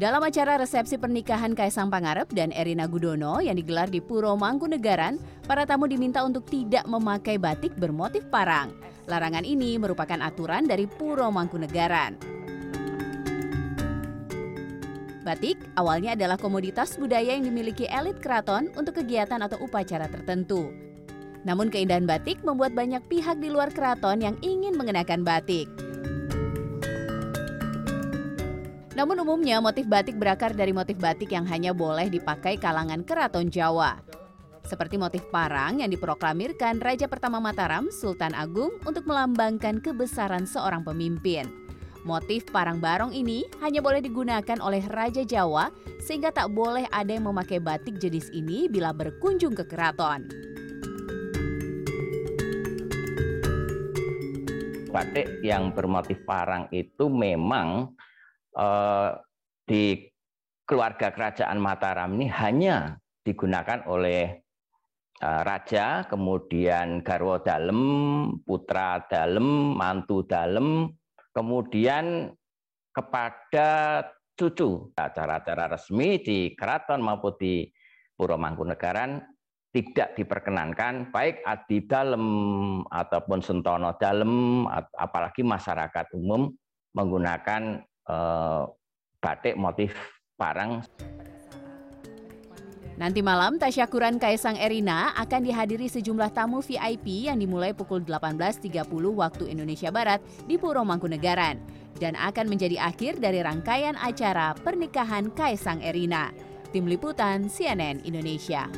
Dalam acara resepsi pernikahan Kaisang Pangarep dan Erina Gudono yang digelar di Puro Mangkunegaran, para tamu diminta untuk tidak memakai batik bermotif parang. Larangan ini merupakan aturan dari Puro Mangkunegaran. Batik awalnya adalah komoditas budaya yang dimiliki elit keraton untuk kegiatan atau upacara tertentu. Namun keindahan batik membuat banyak pihak di luar keraton yang ingin mengenakan batik. Namun umumnya motif batik berakar dari motif batik yang hanya boleh dipakai kalangan keraton Jawa. Seperti motif parang yang diproklamirkan Raja pertama Mataram, Sultan Agung untuk melambangkan kebesaran seorang pemimpin. Motif parang barong ini hanya boleh digunakan oleh Raja Jawa sehingga tak boleh ada yang memakai batik jenis ini bila berkunjung ke keraton. Batik yang bermotif parang itu memang di keluarga kerajaan Mataram ini hanya digunakan oleh eh, raja, kemudian garwo dalem, putra dalem, mantu dalem, kemudian kepada cucu. Acara-acara resmi di keraton maupun di Puro Mangkunegaran tidak diperkenankan baik adi dalem ataupun sentono dalem apalagi masyarakat umum menggunakan eh, batik motif parang. Nanti malam tasyakuran Kaisang Erina akan dihadiri sejumlah tamu VIP yang dimulai pukul 18.30 waktu Indonesia Barat di Puro Mangkunegaran dan akan menjadi akhir dari rangkaian acara pernikahan Kaisang Erina. Tim Liputan CNN Indonesia.